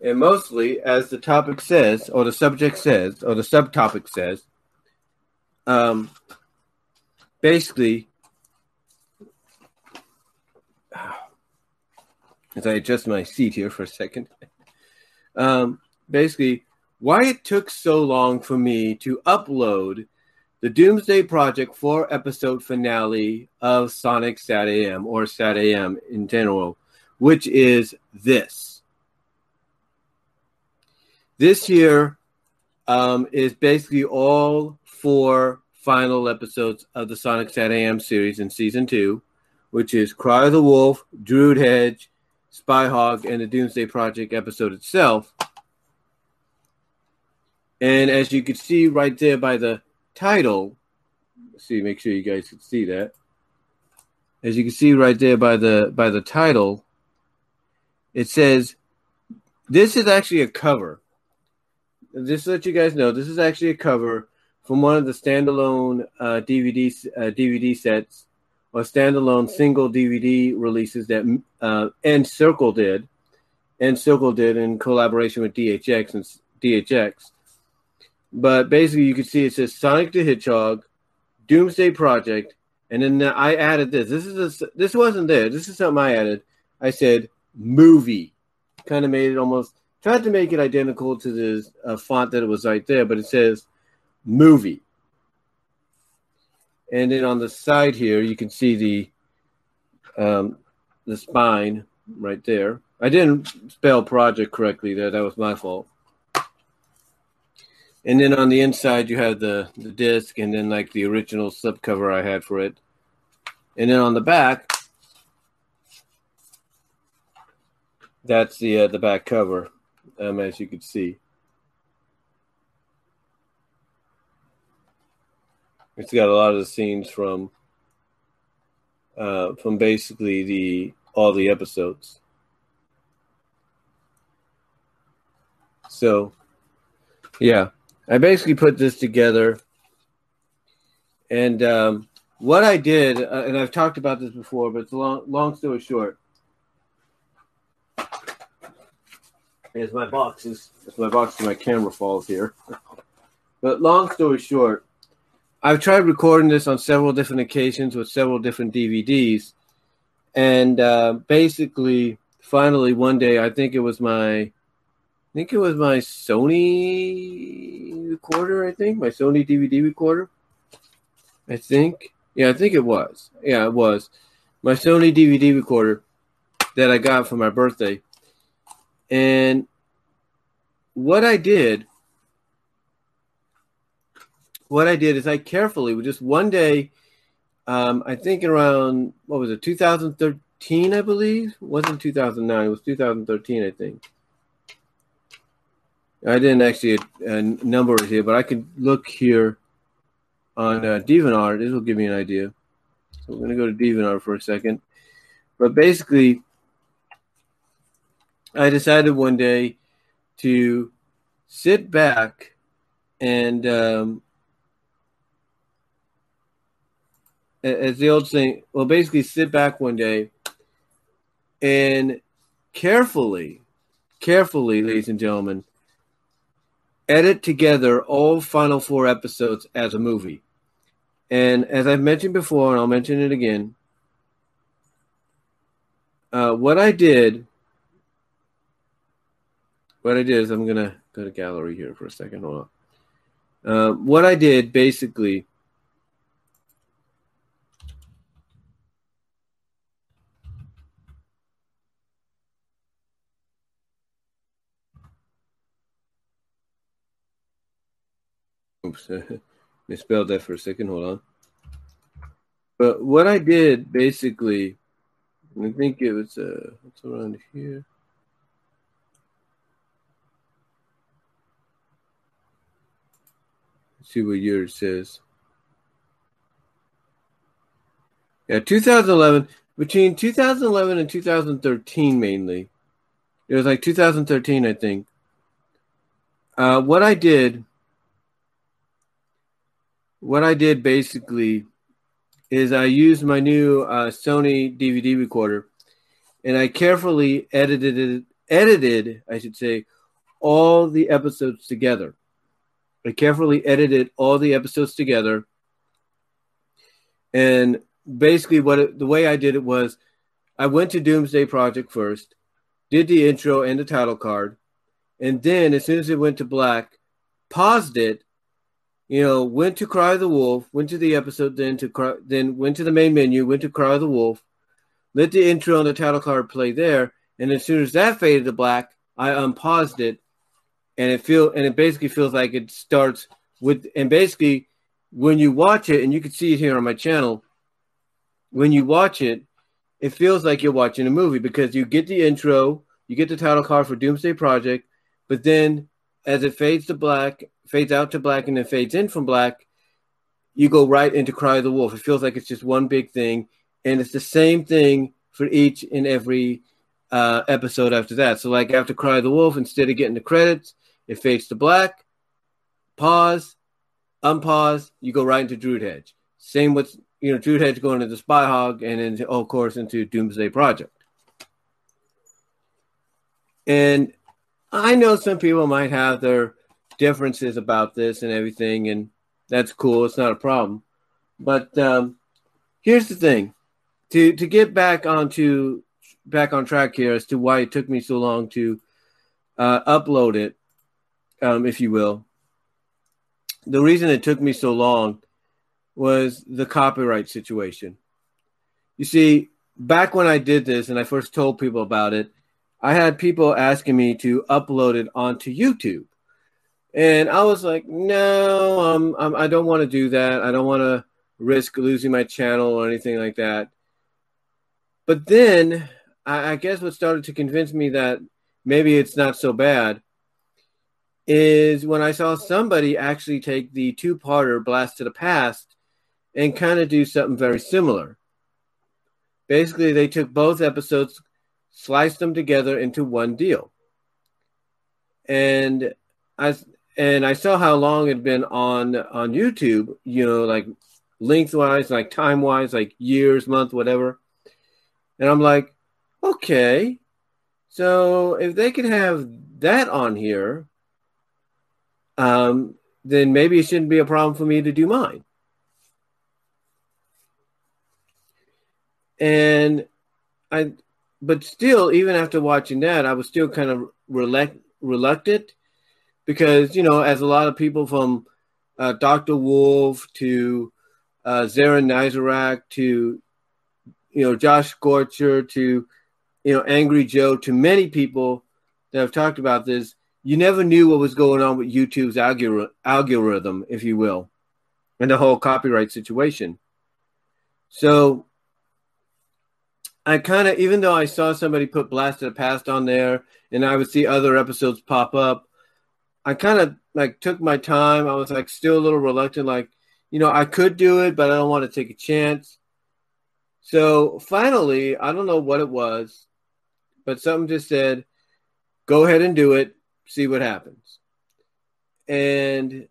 And mostly, as the topic says, or the subject says, or the subtopic says, um, basically, as I adjust my seat here for a second, um, basically, why it took so long for me to upload the Doomsday Project four episode finale of Sonic Sat AM or Sat AM in general, which is this. This year um, is basically all four final episodes of the Sonic Sat AM series in season two, which is Cry of the Wolf, Drood Henge, Spyhog, and the Doomsday Project episode itself. And as you can see right there by the title, see, make sure you guys can see that. As you can see right there by the by the title, it says this is actually a cover. Just to let you guys know, this is actually a cover from one of the standalone uh, DVD uh, DVD sets or standalone single DVD releases that uh, Encircle did. Encircle did in collaboration with DHX and DHX. But basically, you can see it says Sonic the Hedgehog, Doomsday Project, and then I added this. This is a, this wasn't there. This is something I added. I said movie, kind of made it almost tried to make it identical to the uh, font that it was right there, but it says movie. And then on the side here, you can see the um, the spine right there. I didn't spell project correctly there. That was my fault. And then on the inside, you have the, the disc and then like the original slipcover I had for it. And then on the back, that's the uh, the back cover, um, as you can see. It's got a lot of the scenes from uh, from basically the all the episodes. So, yeah. I basically put this together, and um, what I did, uh, and I've talked about this before, but it's a long, long story short, is my boxes. It's my box. My camera falls here. but long story short, I've tried recording this on several different occasions with several different DVDs, and uh, basically, finally, one day, I think it was my I think it was my Sony recorder. I think my Sony DVD recorder. I think, yeah, I think it was. Yeah, it was my Sony DVD recorder that I got for my birthday. And what I did, what I did is I carefully, just one day, um, I think around what was it, 2013, I believe. It wasn't 2009. It was 2013, I think I didn't actually uh, number it here, but I can look here on uh, DeviantArt. This will give me an idea. So we're going to go to DeviantArt for a second. But basically, I decided one day to sit back and, um, as the old saying, well, basically sit back one day and carefully, carefully, ladies and gentlemen, edit together all final four episodes as a movie. And as I've mentioned before, and I'll mention it again, uh, what I did, what I did is I'm gonna go to gallery here for a second. Hold on. Uh, what I did basically Oops, misspelled that for a second. Hold on. But what I did basically, I think it was uh, what's around here. See what year it says. Yeah, 2011. Between 2011 and 2013, mainly. It was like 2013, I think. Uh, what I did what I did basically is I used my new uh, Sony DVD recorder and I carefully edited it edited, I should say, all the episodes together. I carefully edited all the episodes together. And basically, what it, the way I did it was I went to Doomsday Project first, did the intro and the title card, and then as soon as it went to black, paused it, you know, went to Cry the Wolf, went to the episode, then to cry, then went to the main menu, went to Cry the Wolf, let the intro and the title card play there, and as soon as that faded to black, I unpaused it, and it feel and it basically feels like it starts with and basically when you watch it, and you can see it here on my channel, when you watch it, it feels like you're watching a movie because you get the intro, you get the title card for Doomsday Project, but then as it fades to black, fades out to black, and then fades in from black, you go right into Cry of the Wolf. It feels like it's just one big thing, and it's the same thing for each and every uh, episode after that. So, like after Cry of the Wolf, instead of getting the credits, it fades to black, pause, unpause, you go right into Drood Henge. Same with you know Drood Henge going into Spy Hog, and then of course into Doomsday Project. And I know some people might have their differences about this and everything, and that's cool. It's not a problem. But um, here's the thing: to to get back onto back on track here as to why it took me so long to uh, upload it, um, if you will. The reason it took me so long was the copyright situation. You see, back when I did this and I first told people about it, I had people asking me to upload it onto YouTube. And I was like, no, I don't want to do that. I don't want to risk losing my channel or anything like that. But then I, I guess what started to convince me that maybe it's not so bad is when I saw somebody actually take the two parter Blast to the Past and kind of do something very similar. Basically, they took both episodes, sliced them together into one deal. And I and I saw how long it had been on on YouTube, you know, like lengthwise, like time wise, like years, month, whatever. And I'm like, okay, so if they could have that on here, um, then maybe it shouldn't be a problem for me to do mine. And I, but still, even after watching that, I was still kind of reluct- reluctant because, you know, as a lot of people from uh, Dr. Wolf to uh, Zaran Nizarak to, you know, Josh Scorcher to, you know, Angry Joe to many people that have talked about this, you never knew what was going on with YouTube's algor- algorithm, if you will, and the whole copyright situation. So I kind of, even though I saw somebody put Blast to the Past on there, and I would see other episodes pop up, I kind of like took my time. I was like still a little reluctant, like you know I could do it, but I don't want to take a chance. So finally, I don't know what it was, but something just said, "Go ahead and do it. See what happens." And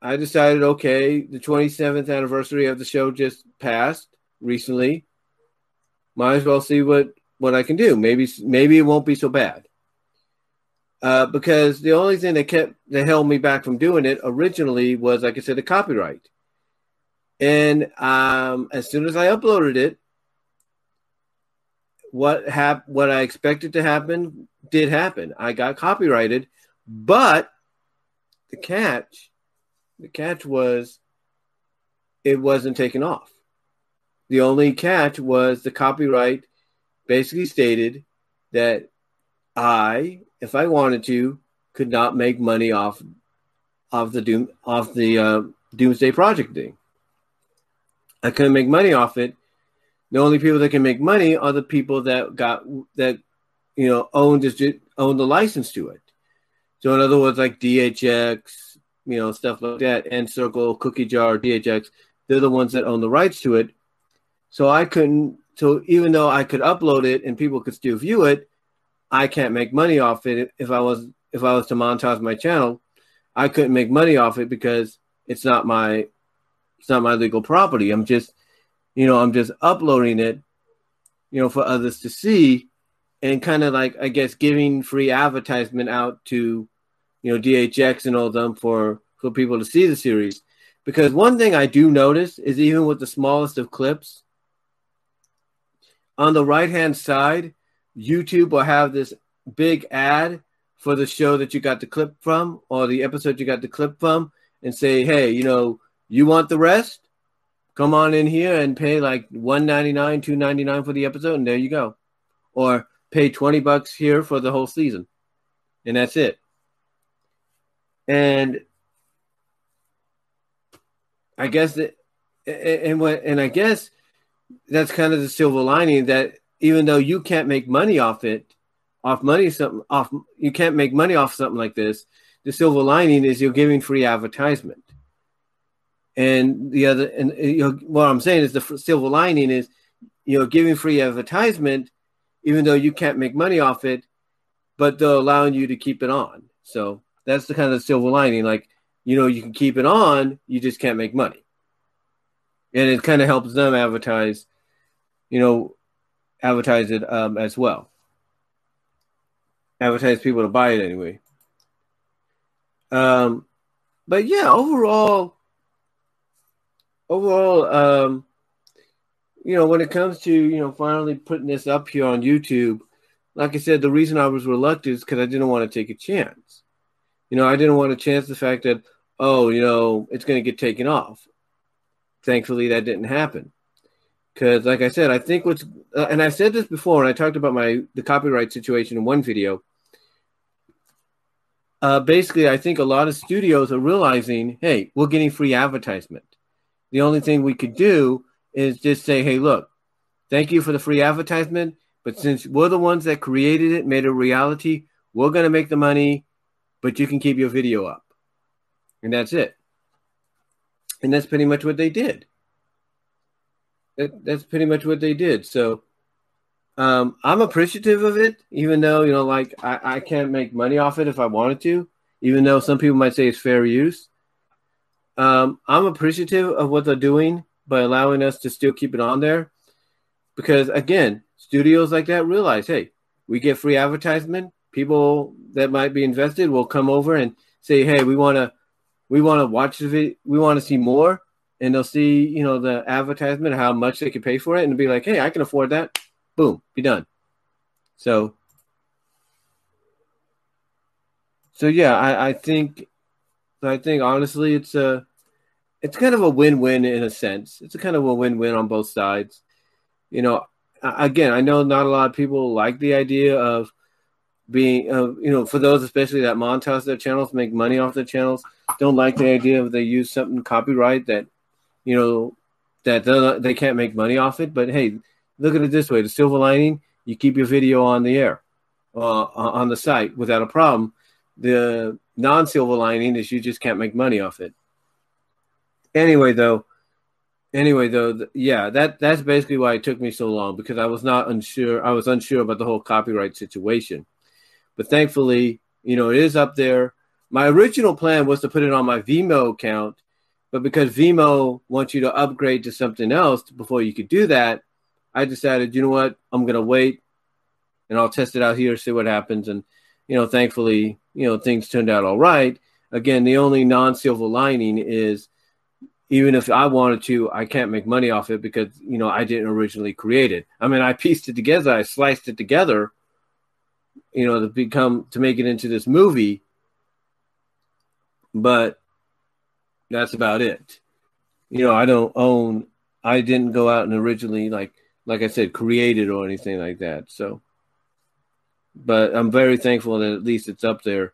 I decided, okay, the 27th anniversary of the show just passed recently might as well see what what I can do. Maybe maybe it won't be so bad. Uh, because the only thing that kept that held me back from doing it originally was, like I said, the copyright. And um, as soon as I uploaded it, what hap- what I expected to happen did happen. I got copyrighted, but the catch, the catch was, it wasn't taken off. The only catch was the copyright basically stated that I, if I wanted to, could not make money off of the doom off the uh, Doomsday Project thing. I couldn't make money off it. The only people that can make money are the people that got that you know owned owned the license to it. So in other words, like DHX, you know, stuff like that, and Encircle, Cookie Jar, DHX, they're the ones that own the rights to it. So I couldn't. So even though I could upload it and people could still view it, I can't make money off it. If I was if I was to monetize my channel, I couldn't make money off it because it's not my it's not my legal property. I'm just you know I'm just uploading it, you know, for others to see, and kind of like I guess giving free advertisement out to you know DHX and all them for for people to see the series. Because one thing I do notice is even with the smallest of clips, on the right hand side, YouTube will have this big ad for the show that you got the clip from or the episode you got the clip from and say, hey, you know, you want the rest? Come on in here and pay like 199 299 for the episode, and there you go. Or pay 20 bucks here for the whole season. And that's it. And I guess that and what and I guess that's kind of the silver lining that even though you can't make money off it, off money something off you can't make money off something like this, the silver lining is you're giving free advertisement. And the other and you know what I'm saying is the silver lining is you know giving free advertisement even though you can't make money off it, but they're allowing you to keep it on. So that's the kind of silver lining. Like, you know, you can keep it on, you just can't make money. And it kind of helps them advertise, you know, advertise it um, as well. Advertise people to buy it anyway. Um, but yeah, overall, overall, um, you know, when it comes to, you know, finally putting this up here on YouTube, like I said, the reason I was reluctant is because I didn't want to take a chance. You know, I didn't want to chance the fact that, oh, you know, it's going to get taken off. Thankfully, that didn't happen. Because, like I said, I think what's, uh, and I said this before, and I talked about my the copyright situation in one video. Uh, basically, I think a lot of studios are realizing, hey, we're getting free advertisement. The only thing we could do is just say, hey, look, thank you for the free advertisement. But since we're the ones that created it, made it a reality, we're going to make the money, but you can keep your video up. And that's it. And that's pretty much what they did. That, that's pretty much what they did. So um, I'm appreciative of it, even though, you know, like I, I can't make money off it if I wanted to, even though some people might say it's fair use. Um, I'm appreciative of what they're doing by allowing us to still keep it on there. Because again, studios like that realize, hey, we get free advertisement. People that might be invested will come over and say, hey, we want to, we want to watch the video, we want to see more, and they'll see, you know, the advertisement, how much they can pay for it, and be like, hey, I can afford that. Boom, be done. So, so yeah, I, I think, I think honestly, it's a it's kind of a win-win in a sense. It's a kind of a win-win on both sides. You know, again, I know not a lot of people like the idea of being, uh, you know, for those especially that monetize their channels, make money off their channels, don't like the idea of they use something copyright that, you know, that they can't make money off it. But hey, look at it this way: the silver lining, you keep your video on the air, uh, on the site without a problem. The non-silver lining is you just can't make money off it. Anyway, though, anyway, though, yeah, that that's basically why it took me so long because I was not unsure. I was unsure about the whole copyright situation, but thankfully, you know, it is up there. My original plan was to put it on my Vimeo account, but because Vimeo wants you to upgrade to something else before you could do that, I decided, you know what, I'm gonna wait, and I'll test it out here, see what happens, and you know, thankfully, you know, things turned out all right. Again, the only non-silver lining is even if I wanted to, I can't make money off it because you know I didn't originally create it. I mean, I pieced it together, I sliced it together, you know, to become to make it into this movie, but that's about it. You know, I don't own. I didn't go out and originally like like I said create it or anything like that. So, but I'm very thankful that at least it's up there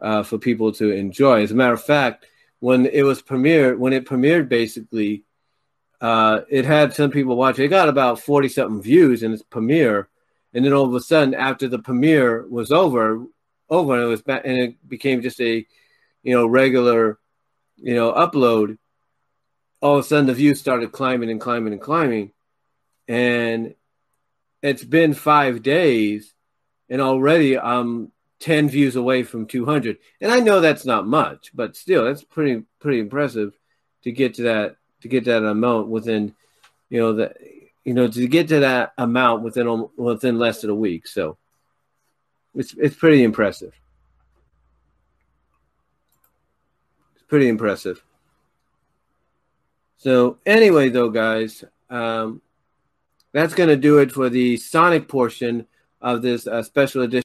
uh, for people to enjoy. As a matter of fact when it was premiered, when it premiered, basically, uh, it had some people watch. It got about forty something views in its premiere, and then all of a sudden, after the premiere was over, over and it was back, and it became just a, you know, regular, you know, upload. All of a sudden, the views started climbing and climbing and climbing, and it's been five days, and already I'm 10 views away from 200. And I know that's not much, but still, that's pretty pretty impressive to get to that to get that amount within, you know, the you know to get to that amount within within less than a week. So it's it's pretty impressive. It's pretty impressive. So anyway, though, guys, um, that's going to do it for the Sonic portion of this uh, special edition.